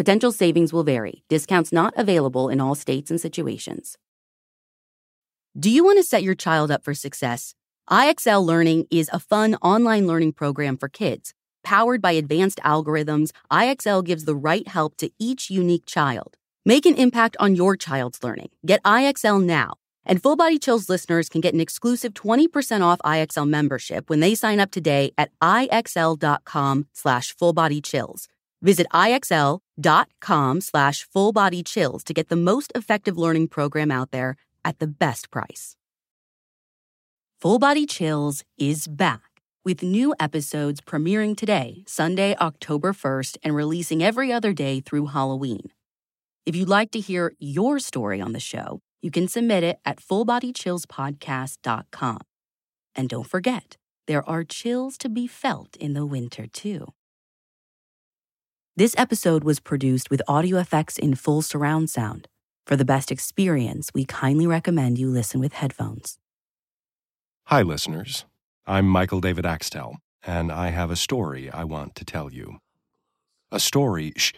Potential savings will vary. Discounts not available in all states and situations. Do you want to set your child up for success? IXL Learning is a fun online learning program for kids. Powered by advanced algorithms, IXL gives the right help to each unique child. Make an impact on your child's learning. Get IXL now. And Full Body Chills listeners can get an exclusive 20% off IXL membership when they sign up today at IXL.com slash fullbodychills. Visit IXL.com slash fullbodychills to get the most effective learning program out there at the best price. Full Body Chills is back with new episodes premiering today, Sunday, October 1st, and releasing every other day through Halloween. If you'd like to hear your story on the show, you can submit it at fullbodychillspodcast.com. And don't forget, there are chills to be felt in the winter, too. This episode was produced with audio effects in full surround sound. For the best experience, we kindly recommend you listen with headphones. Hi, listeners. I'm Michael David Axtell, and I have a story I want to tell you. A story. Shh.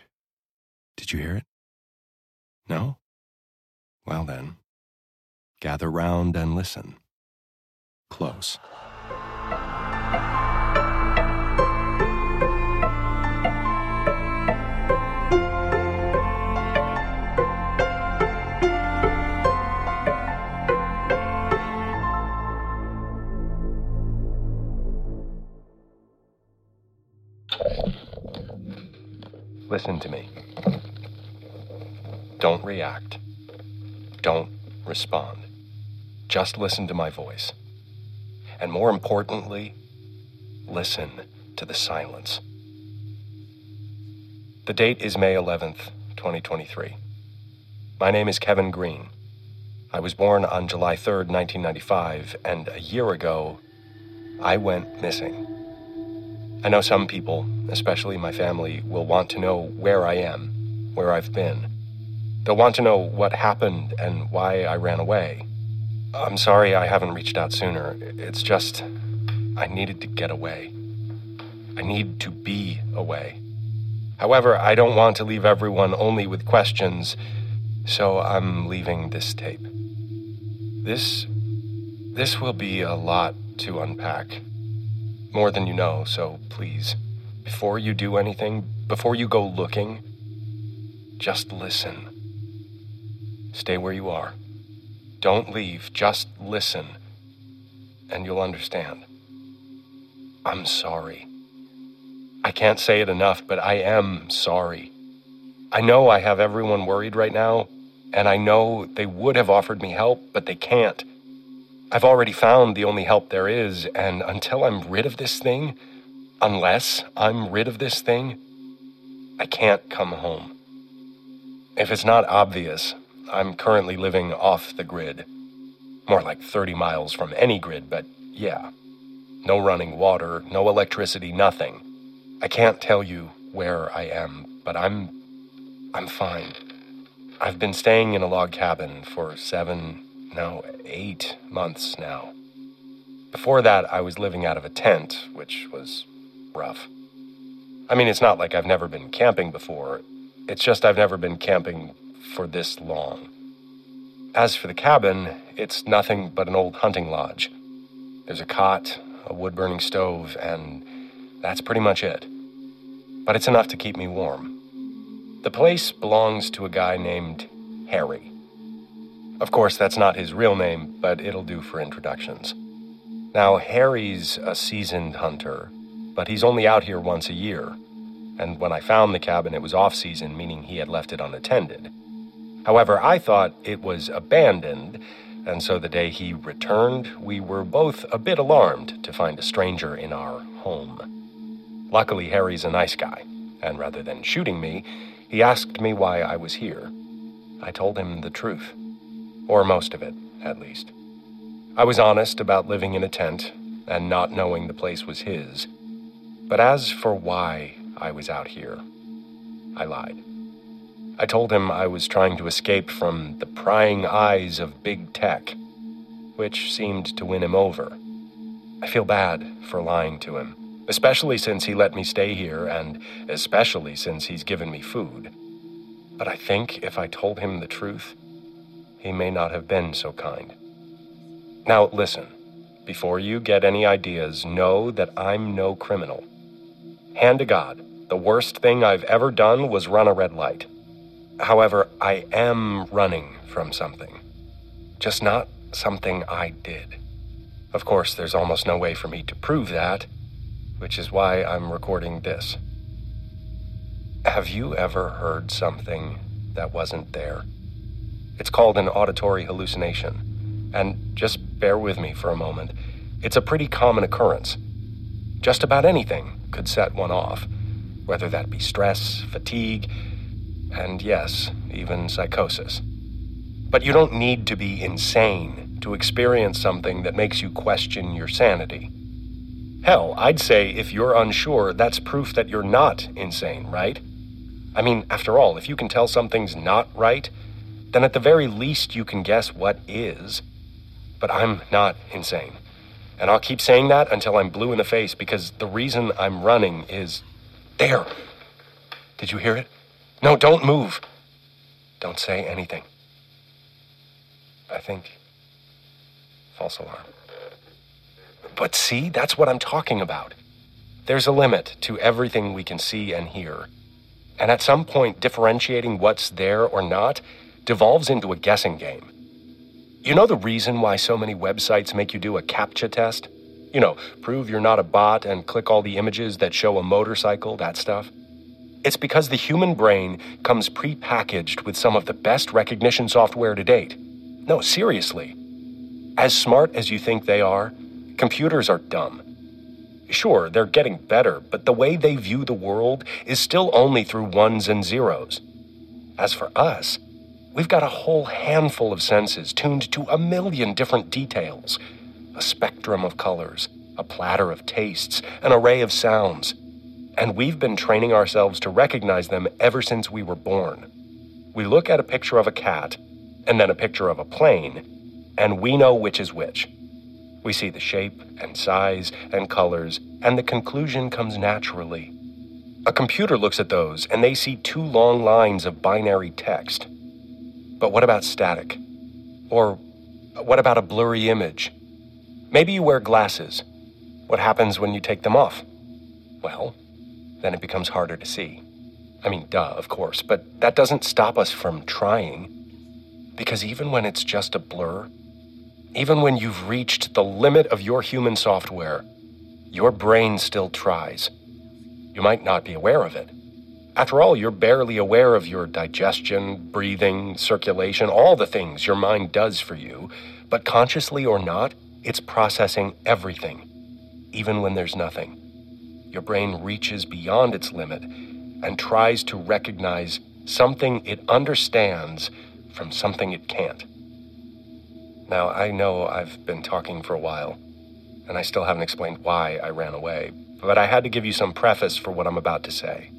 Did you hear it? No? Well, then, gather round and listen. Close. Listen to me. Don't react. Don't respond. Just listen to my voice. And more importantly, listen to the silence. The date is May 11th, 2023. My name is Kevin Green. I was born on July 3rd, 1995, and a year ago, I went missing. I know some people, especially my family, will want to know where I am, where I've been. They'll want to know what happened and why I ran away. I'm sorry I haven't reached out sooner. It's just, I needed to get away. I need to be away. However, I don't want to leave everyone only with questions, so I'm leaving this tape. This. This will be a lot to unpack. More than you know, so please, before you do anything, before you go looking, just listen. Stay where you are. Don't leave, just listen, and you'll understand. I'm sorry. I can't say it enough, but I am sorry. I know I have everyone worried right now, and I know they would have offered me help, but they can't. I've already found the only help there is, and until I'm rid of this thing, unless I'm rid of this thing, I can't come home. If it's not obvious, I'm currently living off the grid. More like 30 miles from any grid, but yeah. No running water, no electricity, nothing. I can't tell you where I am, but I'm. I'm fine. I've been staying in a log cabin for seven, no, eight months now. Before that, I was living out of a tent, which was rough. I mean, it's not like I've never been camping before, it's just I've never been camping for this long. As for the cabin, it's nothing but an old hunting lodge. There's a cot, a wood burning stove, and that's pretty much it. But it's enough to keep me warm. The place belongs to a guy named Harry. Of course, that's not his real name, but it'll do for introductions. Now, Harry's a seasoned hunter, but he's only out here once a year. And when I found the cabin, it was off season, meaning he had left it unattended. However, I thought it was abandoned, and so the day he returned, we were both a bit alarmed to find a stranger in our home. Luckily, Harry's a nice guy, and rather than shooting me, he asked me why I was here. I told him the truth. Or most of it, at least. I was honest about living in a tent and not knowing the place was his. But as for why I was out here, I lied. I told him I was trying to escape from the prying eyes of big tech, which seemed to win him over. I feel bad for lying to him, especially since he let me stay here and especially since he's given me food. But I think if I told him the truth, he may not have been so kind. Now, listen. Before you get any ideas, know that I'm no criminal. Hand to God, the worst thing I've ever done was run a red light. However, I am running from something. Just not something I did. Of course, there's almost no way for me to prove that, which is why I'm recording this. Have you ever heard something that wasn't there? It's called an auditory hallucination. And just bear with me for a moment. It's a pretty common occurrence. Just about anything could set one off, whether that be stress, fatigue, and yes, even psychosis. But you don't need to be insane to experience something that makes you question your sanity. Hell, I'd say if you're unsure, that's proof that you're not insane, right? I mean, after all, if you can tell something's not right, then at the very least you can guess what is. But I'm not insane. And I'll keep saying that until I'm blue in the face because the reason I'm running is. There! Did you hear it? No, don't move. Don't say anything. I think. False alarm. But see, that's what I'm talking about. There's a limit to everything we can see and hear. And at some point, differentiating what's there or not devolves into a guessing game. You know the reason why so many websites make you do a CAPTCHA test? You know, prove you're not a bot and click all the images that show a motorcycle, that stuff? It's because the human brain comes pre-packaged with some of the best recognition software to date. No, seriously. As smart as you think they are, computers are dumb. Sure, they're getting better, but the way they view the world is still only through ones and zeros. As for us, we've got a whole handful of senses tuned to a million different details a spectrum of colors, a platter of tastes, an array of sounds and we've been training ourselves to recognize them ever since we were born. We look at a picture of a cat, and then a picture of a plane, and we know which is which. We see the shape and size and colors, and the conclusion comes naturally. A computer looks at those, and they see two long lines of binary text. But what about static? Or what about a blurry image? Maybe you wear glasses. What happens when you take them off? Well, then it becomes harder to see. I mean, duh, of course, but that doesn't stop us from trying. Because even when it's just a blur, even when you've reached the limit of your human software, your brain still tries. You might not be aware of it. After all, you're barely aware of your digestion, breathing, circulation, all the things your mind does for you, but consciously or not, it's processing everything, even when there's nothing your brain reaches beyond its limit and tries to recognize something it understands from something it can't. Now, I know I've been talking for a while, and I still haven't explained why I ran away, but I had to give you some preface for what I'm about to say.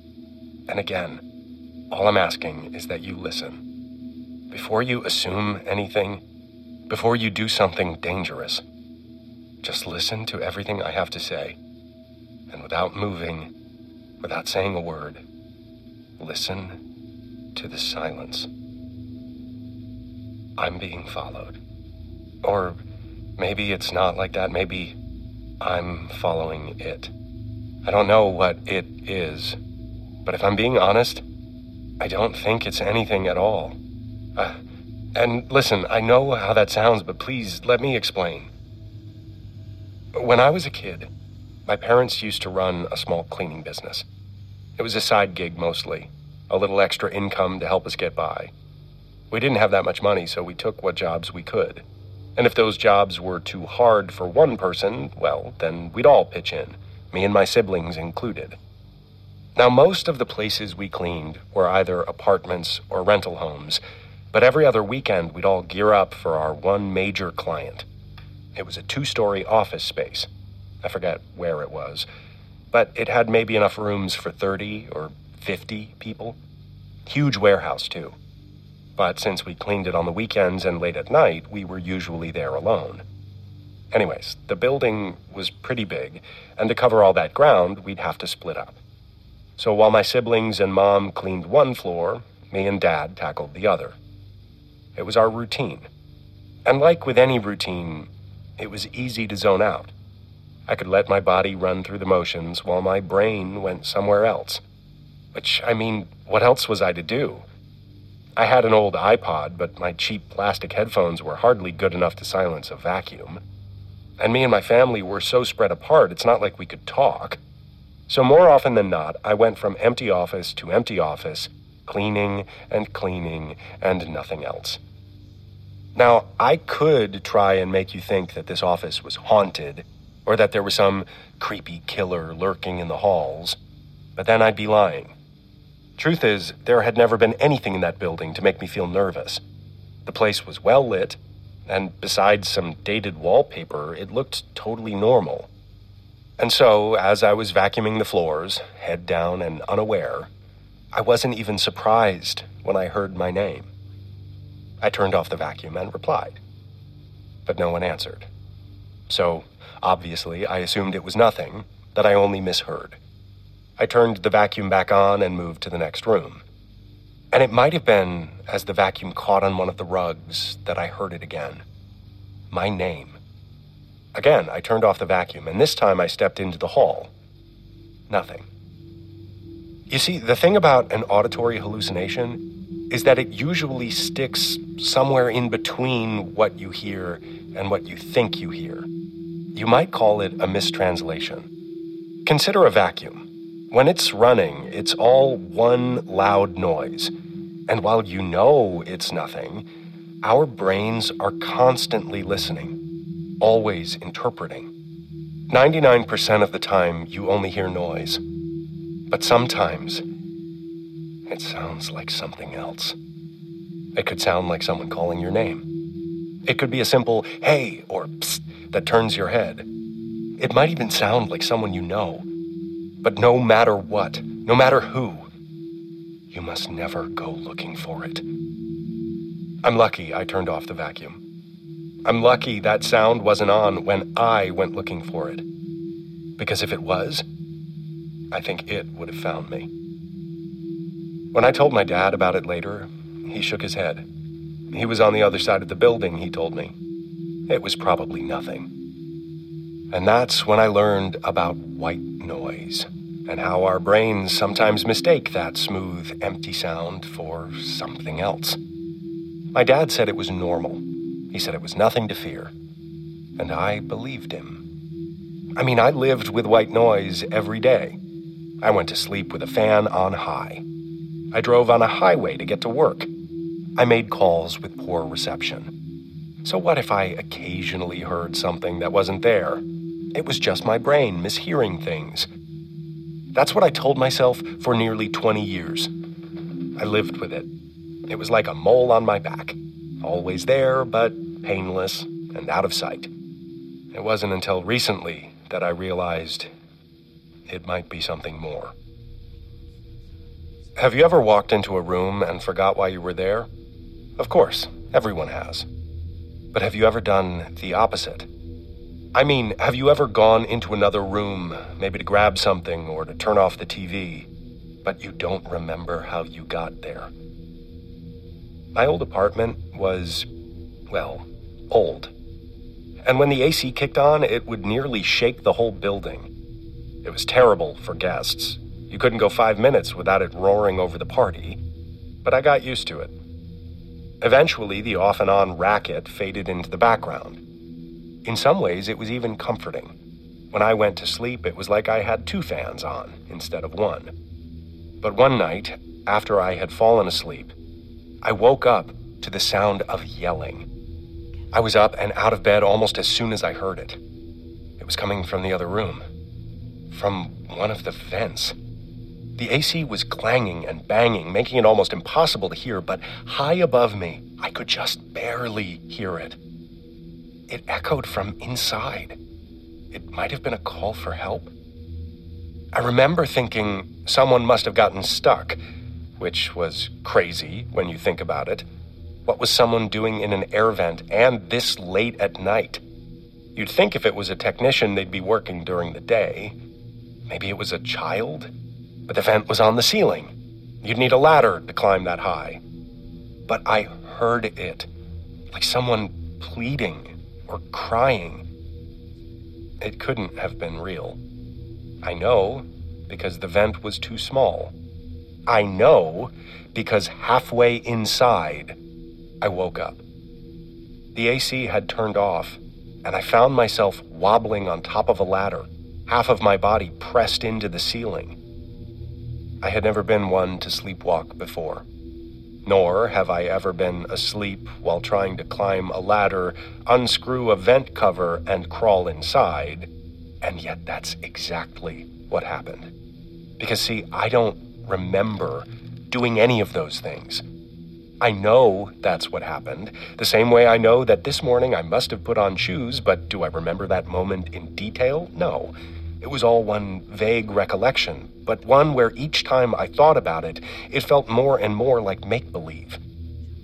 And again, all I'm asking is that you listen. Before you assume anything, before you do something dangerous, just listen to everything I have to say and without moving, without saying a word, listen to the silence. I'm being followed. Or maybe it's not like that. Maybe I'm following it. I don't know what it is, but if I'm being honest, I don't think it's anything at all. Uh, and listen, I know how that sounds, but please let me explain. When I was a kid, my parents used to run a small cleaning business. It was a side gig mostly, a little extra income to help us get by. We didn't have that much money, so we took what jobs we could. And if those jobs were too hard for one person, well, then we'd all pitch in, me and my siblings included. Now, most of the places we cleaned were either apartments or rental homes, But every other weekend, we'd all gear up for our one major client. It was a two story office space. I forget where it was, but it had maybe enough rooms for 30 or 50 people. Huge warehouse, too. But since we cleaned it on the weekends and late at night, we were usually there alone. Anyways, the building was pretty big, and to cover all that ground, we'd have to split up. So while my siblings and mom cleaned one floor, me and dad tackled the other. It was our routine. And like with any routine, it was easy to zone out. I could let my body run through the motions while my brain went somewhere else. Which, I mean, what else was I to do? I had an old iPod, but my cheap plastic headphones were hardly good enough to silence a vacuum. And me and my family were so spread apart, it's not like we could talk. So, more often than not, I went from empty office to empty office, cleaning and cleaning and nothing else. Now, I could try and make you think that this office was haunted, or that there was some creepy killer lurking in the halls, but then I'd be lying. Truth is, there had never been anything in that building to make me feel nervous. The place was well lit, and besides some dated wallpaper, it looked totally normal. And so, as I was vacuuming the floors, head down and unaware, I wasn't even surprised when I heard my name. I turned off the vacuum and replied. But no one answered. So, obviously, I assumed it was nothing, that I only misheard. I turned the vacuum back on and moved to the next room. And it might have been as the vacuum caught on one of the rugs that I heard it again. My name. Again, I turned off the vacuum, and this time I stepped into the hall. Nothing. You see, the thing about an auditory hallucination is that it usually sticks somewhere in between what you hear and what you think you hear. You might call it a mistranslation. Consider a vacuum. When it's running, it's all one loud noise. And while you know it's nothing, our brains are constantly listening, always interpreting. 99% of the time, you only hear noise. But sometimes, it sounds like something else. It could sound like someone calling your name. It could be a simple hey or psst that turns your head. It might even sound like someone you know. But no matter what, no matter who, you must never go looking for it. I'm lucky I turned off the vacuum. I'm lucky that sound wasn't on when I went looking for it. Because if it was, I think it would have found me. When I told my dad about it later, he shook his head. He was on the other side of the building, he told me. It was probably nothing. And that's when I learned about white noise and how our brains sometimes mistake that smooth, empty sound for something else. My dad said it was normal. He said it was nothing to fear. And I believed him. I mean, I lived with white noise every day. I went to sleep with a fan on high. I drove on a highway to get to work. I made calls with poor reception. So, what if I occasionally heard something that wasn't there? It was just my brain mishearing things. That's what I told myself for nearly 20 years. I lived with it. It was like a mole on my back, always there, but painless and out of sight. It wasn't until recently that I realized it might be something more. Have you ever walked into a room and forgot why you were there? Of course, everyone has. But have you ever done the opposite? I mean, have you ever gone into another room, maybe to grab something or to turn off the TV, but you don't remember how you got there? My old apartment was, well, old. And when the AC kicked on, it would nearly shake the whole building. It was terrible for guests, you couldn't go five minutes without it roaring over the party, but I got used to it. Eventually, the off and on racket faded into the background. In some ways, it was even comforting. When I went to sleep, it was like I had two fans on instead of one. But one night, after I had fallen asleep, I woke up to the sound of yelling. I was up and out of bed almost as soon as I heard it. It was coming from the other room, from one of the vents. The AC was clanging and banging, making it almost impossible to hear, but high above me, I could just barely hear it. It echoed from inside. It might have been a call for help. I remember thinking someone must have gotten stuck, which was crazy when you think about it. What was someone doing in an air vent and this late at night? You'd think if it was a technician, they'd be working during the day. Maybe it was a child? But the vent was on the ceiling. You'd need a ladder to climb that high. But I heard it, like someone pleading or crying. It couldn't have been real. I know because the vent was too small. I know because halfway inside, I woke up. The AC had turned off, and I found myself wobbling on top of a ladder, half of my body pressed into the ceiling. I had never been one to sleepwalk before, nor have I ever been asleep while trying to climb a ladder, unscrew a vent cover, and crawl inside, and yet that's exactly what happened. Because, see, I don't remember doing any of those things. I know that's what happened, the same way I know that this morning I must have put on shoes, but do I remember that moment in detail? No. It was all one vague recollection, but one where each time I thought about it, it felt more and more like make believe.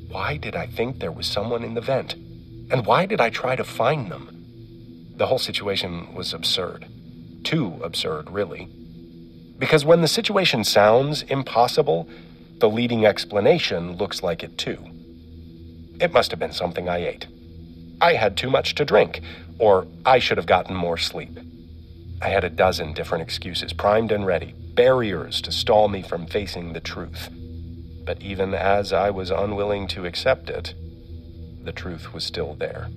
Why did I think there was someone in the vent? And why did I try to find them? The whole situation was absurd. Too absurd, really. Because when the situation sounds impossible, the leading explanation looks like it too. It must have been something I ate. I had too much to drink, or I should have gotten more sleep. I had a dozen different excuses primed and ready, barriers to stall me from facing the truth. But even as I was unwilling to accept it, the truth was still there.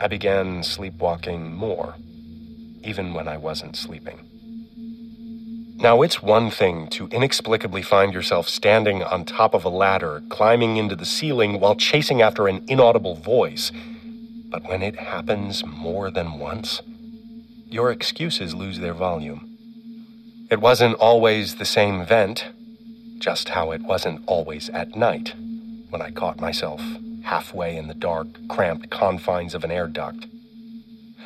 I began sleepwalking more, even when I wasn't sleeping. Now, it's one thing to inexplicably find yourself standing on top of a ladder, climbing into the ceiling while chasing after an inaudible voice. But when it happens more than once, your excuses lose their volume. It wasn't always the same vent, just how it wasn't always at night when I caught myself halfway in the dark, cramped confines of an air duct.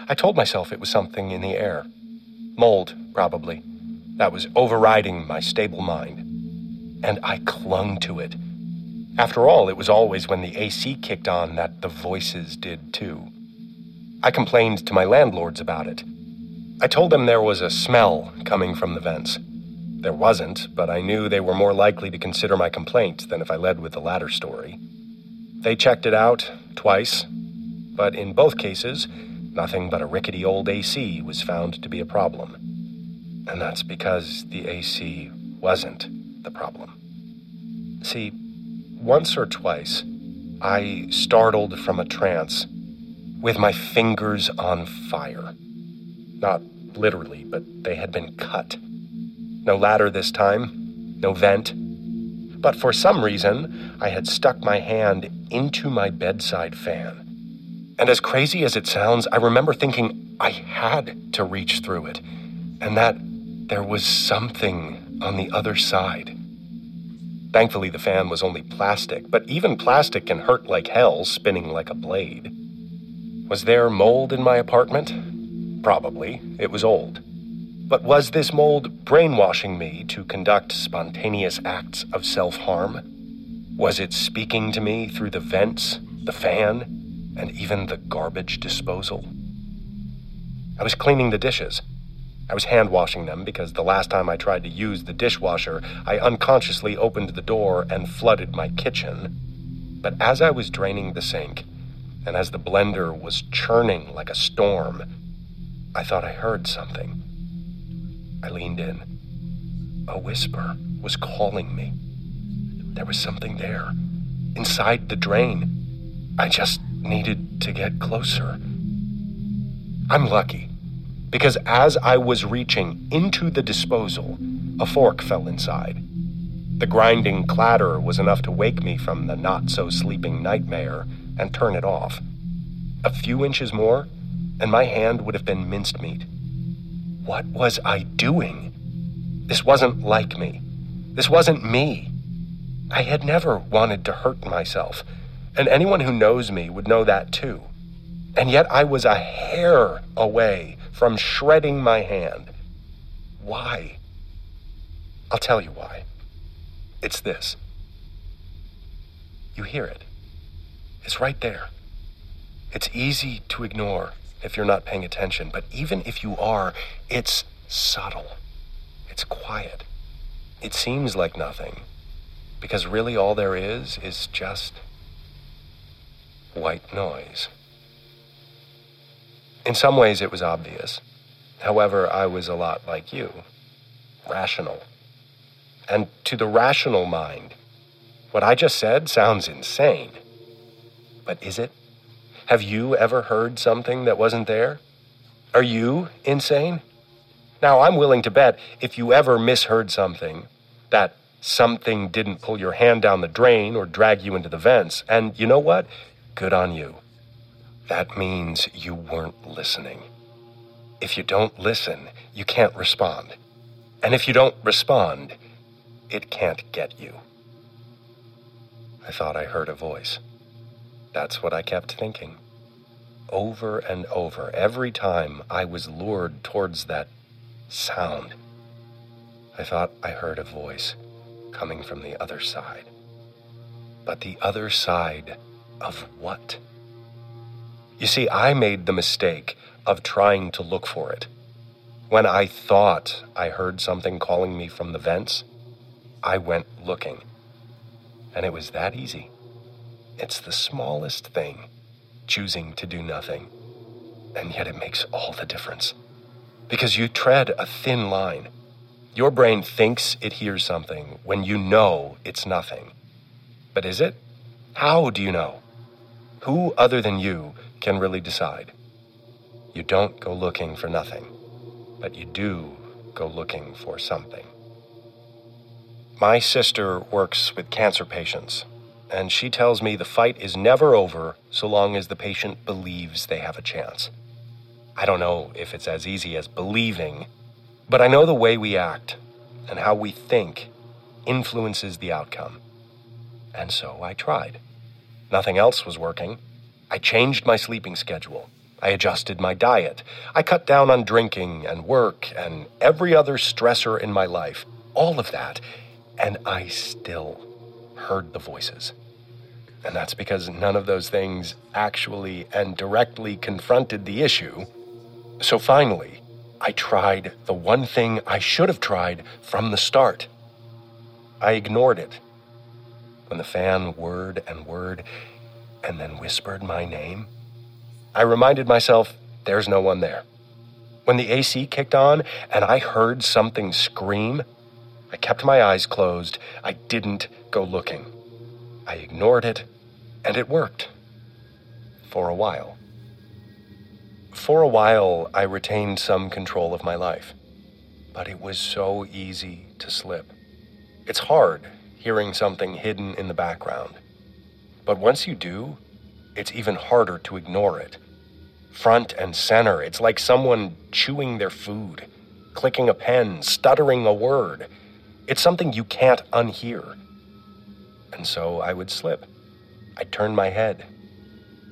I told myself it was something in the air. Mold, probably that was overriding my stable mind. And I clung to it. After all, it was always when the AC kicked on that the voices did too. I complained to my landlords about it. I told them there was a smell coming from the vents. There wasn't, but I knew they were more likely to consider my complaint than if I led with the latter story. They checked it out twice, but in both cases, nothing but a rickety old AC was found to be a problem. And that's because the AC wasn't the problem. See, once or twice, I startled from a trance with my fingers on fire. Not literally, but they had been cut. No ladder this time, no vent. But for some reason, I had stuck my hand into my bedside fan. And as crazy as it sounds, I remember thinking I had to reach through it, and that there was something on the other side. Thankfully, the fan was only plastic, but even plastic can hurt like hell, spinning like a blade. Was there mold in my apartment? Probably. It was old. But was this mold brainwashing me to conduct spontaneous acts of self harm? Was it speaking to me through the vents, the fan, and even the garbage disposal? I was cleaning the dishes. I was hand washing them because the last time I tried to use the dishwasher, I unconsciously opened the door and flooded my kitchen. But as I was draining the sink, and as the blender was churning like a storm, I thought I heard something. I leaned in. A whisper was calling me. There was something there, inside the drain. I just needed to get closer. I'm lucky because as I was reaching into the disposal, a fork fell inside. The grinding clatter was enough to wake me from the not so sleeping nightmare and turn it off. A few inches more, and my hand would have been minced meat. What was I doing? This wasn't like me. This wasn't me. I had never wanted to hurt myself, and anyone who knows me would know that too. And yet I was a hair away from shredding my hand. Why? I'll tell you why. It's this. You hear it. It's right there. It's easy to ignore if you're not paying attention, but even if you are, it's subtle. It's quiet. It seems like nothing, because really all there is is just white noise. In some ways, it was obvious. However, I was a lot like you rational. And to the rational mind, what I just said sounds insane. But is it? Have you ever heard something that wasn't there? Are you insane? Now, I'm willing to bet if you ever misheard something, that something didn't pull your hand down the drain or drag you into the vents. And you know what? Good on you. That means you weren't listening. If you don't listen, you can't respond. And if you don't respond, it can't get you. I thought I heard a voice. That's what I kept thinking. Over and over, every time I was lured towards that sound, I thought I heard a voice coming from the other side. But the other side of what? You see, I made the mistake of trying to look for it. When I thought I heard something calling me from the vents, I went looking. And it was that easy. It's the smallest thing, choosing to do nothing. And yet it makes all the difference. Because you tread a thin line. Your brain thinks it hears something when you know it's nothing. But is it? How do you know? Who other than you can really decide? You don't go looking for nothing, but you do go looking for something. My sister works with cancer patients, and she tells me the fight is never over so long as the patient believes they have a chance. I don't know if it's as easy as believing, but I know the way we act and how we think influences the outcome. And so I tried. Nothing else was working. I changed my sleeping schedule. I adjusted my diet. I cut down on drinking and work and every other stressor in my life. All of that. And I still heard the voices. And that's because none of those things actually and directly confronted the issue. So finally, I tried the one thing I should have tried from the start. I ignored it. When the fan whirred and whirred and then whispered my name, I reminded myself there's no one there. When the AC kicked on and I heard something scream, I kept my eyes closed. I didn't go looking. I ignored it, and it worked. For a while. For a while, I retained some control of my life. But it was so easy to slip. It's hard hearing something hidden in the background. But once you do, it's even harder to ignore it. Front and center, it's like someone chewing their food, clicking a pen, stuttering a word. It's something you can't unhear. And so I would slip. I'd turn my head.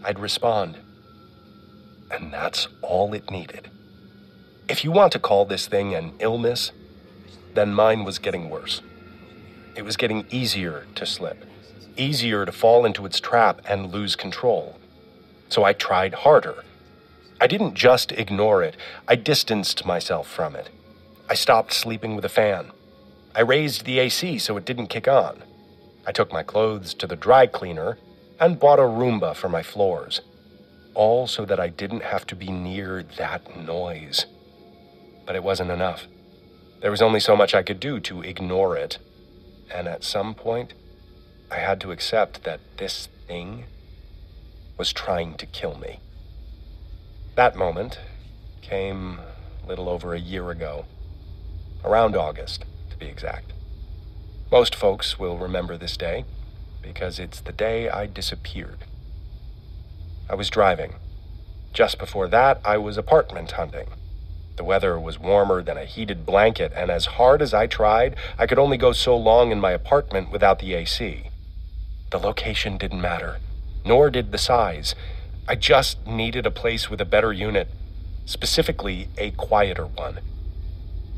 I'd respond. And that's all it needed. If you want to call this thing an illness, then mine was getting worse. It was getting easier to slip, easier to fall into its trap and lose control. So I tried harder. I didn't just ignore it, I distanced myself from it. I stopped sleeping with a fan. I raised the AC so it didn't kick on. I took my clothes to the dry cleaner and bought a Roomba for my floors. All so that I didn't have to be near that noise. But it wasn't enough. There was only so much I could do to ignore it. And at some point, I had to accept that this thing was trying to kill me. That moment came a little over a year ago, around August to be exact. Most folks will remember this day because it's the day I disappeared. I was driving. Just before that, I was apartment hunting. The weather was warmer than a heated blanket, and as hard as I tried, I could only go so long in my apartment without the AC. The location didn't matter, nor did the size. I just needed a place with a better unit, specifically a quieter one.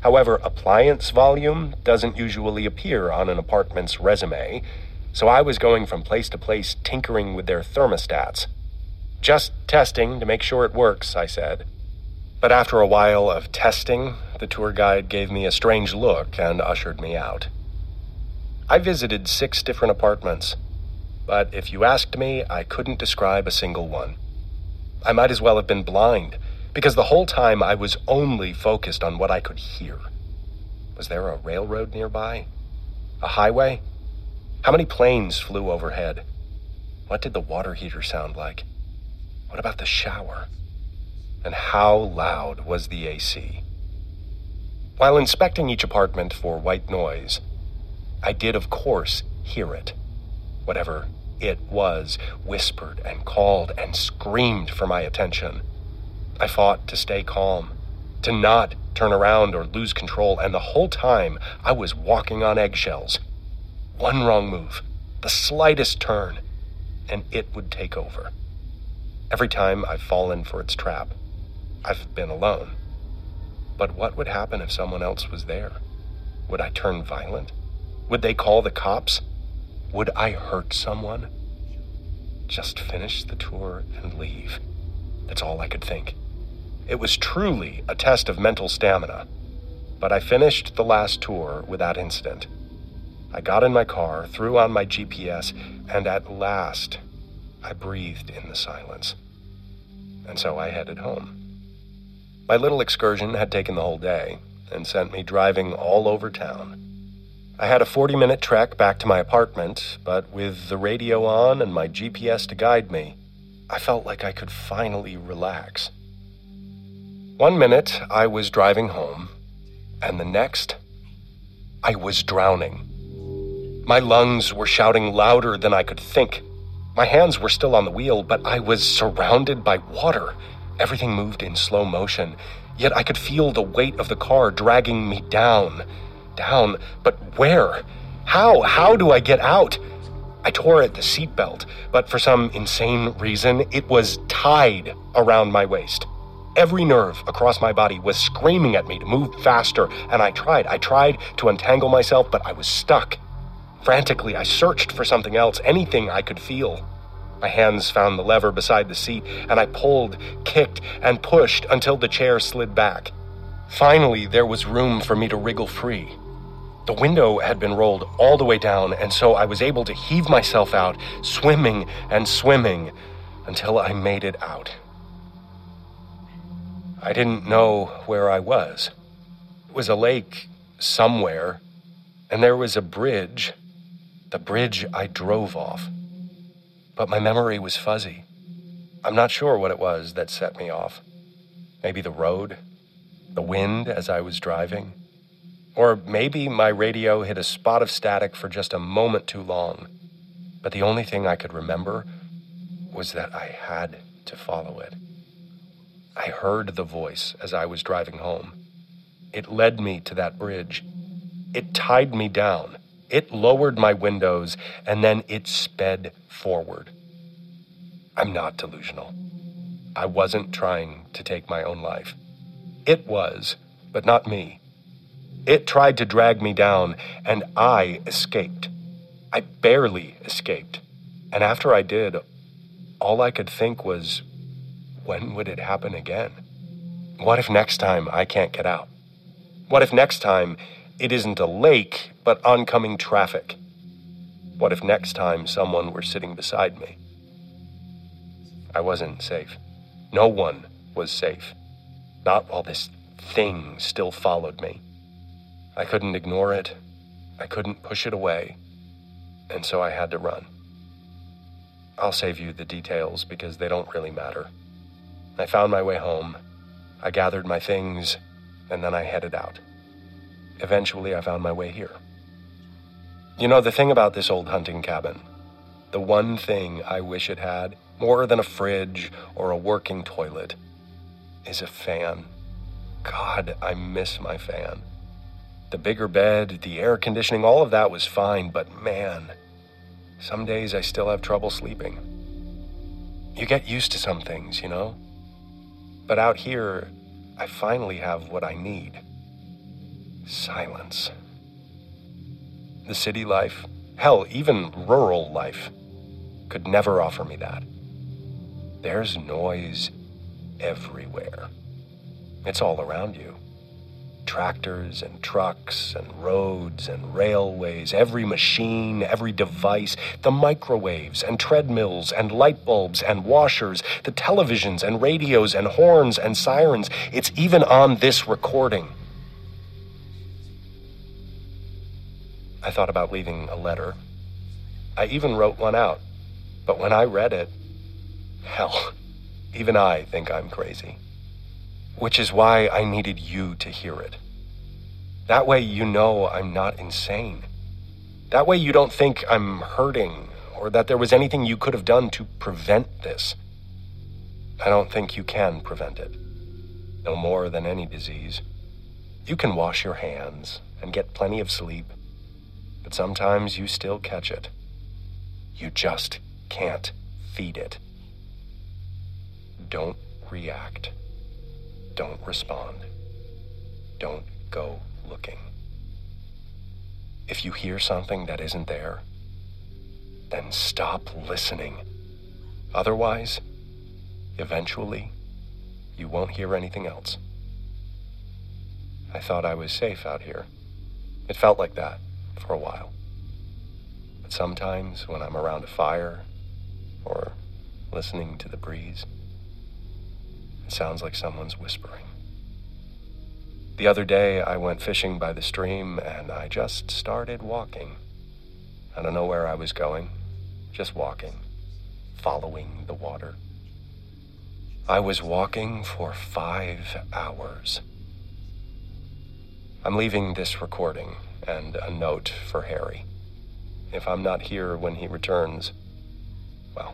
However, appliance volume doesn't usually appear on an apartment's resume, so I was going from place to place tinkering with their thermostats. Just testing to make sure it works, I said. But after a while of testing, the tour guide gave me a strange look and ushered me out. I visited six different apartments, but if you asked me, I couldn't describe a single one. I might as well have been blind, because the whole time I was only focused on what I could hear. Was there a railroad nearby? A highway? How many planes flew overhead? What did the water heater sound like? What about the shower? and how loud was the AC. While inspecting each apartment for white noise, I did, of course, hear it. Whatever it was whispered and called and screamed for my attention. I fought to stay calm, to not turn around or lose control, and the whole time I was walking on eggshells. One wrong move, the slightest turn, and it would take over. Every time I've fallen for its trap, I've been alone. But what would happen if someone else was there? Would I turn violent? Would they call the cops? Would I hurt someone? Just finish the tour and leave. That's all I could think. It was truly a test of mental stamina. But I finished the last tour without incident. I got in my car, threw on my GPS, and at last I breathed in the silence. And so I headed home. My little excursion had taken the whole day and sent me driving all over town. I had a 40 minute trek back to my apartment, but with the radio on and my GPS to guide me, I felt like I could finally relax. One minute, I was driving home, and the next, I was drowning. My lungs were shouting louder than I could think. My hands were still on the wheel, but I was surrounded by water Everything moved in slow motion, yet I could feel the weight of the car dragging me down. Down, but where? How? How do I get out? I tore at the seatbelt, but for some insane reason, it was tied around my waist. Every nerve across my body was screaming at me to move faster, and I tried. I tried to untangle myself, but I was stuck. Frantically, I searched for something else, anything I could feel. My hands found the lever beside the seat, and I pulled, kicked, and pushed until the chair slid back. Finally, there was room for me to wriggle free. The window had been rolled all the way down, and so I was able to heave myself out, swimming and swimming, until I made it out. I didn't know where I was. It was a lake somewhere, and there was a bridge, the bridge I drove off but my memory was fuzzy. I'm not sure what it was that set me off. Maybe the road, the wind as I was driving, or maybe my radio hit a spot of static for just a moment too long. But the only thing I could remember was that I had to follow it. I heard the voice as I was driving home. It led me to that bridge. It tied me down. It lowered my windows and then it sped forward. I'm not delusional. I wasn't trying to take my own life. It was, but not me. It tried to drag me down, and I escaped. I barely escaped. And after I did, all I could think was, when would it happen again? What if next time I can't get out? What if next time it isn't a lake, but oncoming traffic? What if next time someone were sitting beside me? I wasn't safe. No one was safe. Not while this thing still followed me. I couldn't ignore it. I couldn't push it away. And so I had to run. I'll save you the details because they don't really matter. I found my way home. I gathered my things, and then I headed out. Eventually, I found my way here. You know, the thing about this old hunting cabin, the one thing I wish it had, more than a fridge or a working toilet, is a fan. God, I miss my fan. The bigger bed, the air conditioning, all of that was fine, but man, some days I still have trouble sleeping. You get used to some things, you know? But out here, I finally have what I need silence. The city life, hell, even rural life, could never offer me that. There's noise everywhere. It's all around you. Tractors and trucks and roads and railways, every machine, every device, the microwaves and treadmills and light bulbs and washers, the televisions and radios and horns and sirens. It's even on this recording. I thought about leaving a letter. I even wrote one out. But when I read it, hell, even I think I'm crazy. Which is why I needed you to hear it. That way you know I'm not insane. That way you don't think I'm hurting or that there was anything you could have done to prevent this. I don't think you can prevent it. No more than any disease. You can wash your hands and get plenty of sleep, but sometimes you still catch it. You just can't feed it. Don't react. Don't respond. Don't go looking. If you hear something that isn't there, then stop listening. Otherwise, eventually, you won't hear anything else. I thought I was safe out here. It felt like that for a while. But sometimes when I'm around a fire or listening to the breeze, it sounds like someone's whispering. The other day, I went fishing by the stream and I just started walking. I don't know where I was going, just walking, following the water. I was walking for five hours. I'm leaving this recording and a note for Harry. If I'm not here when he returns, well,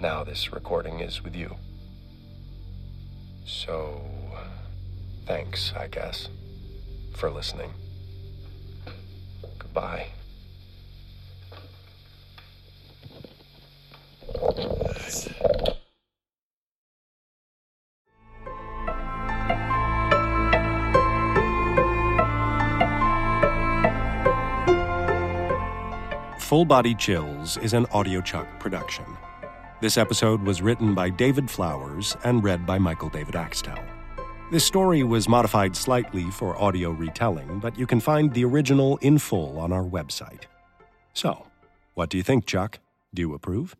now this recording is with you. So, thanks, I guess, for listening. Goodbye. Full Body Chills is an audiochuck production. This episode was written by David Flowers and read by Michael David Axtell. This story was modified slightly for audio retelling, but you can find the original in full on our website. So, what do you think, Chuck? Do you approve?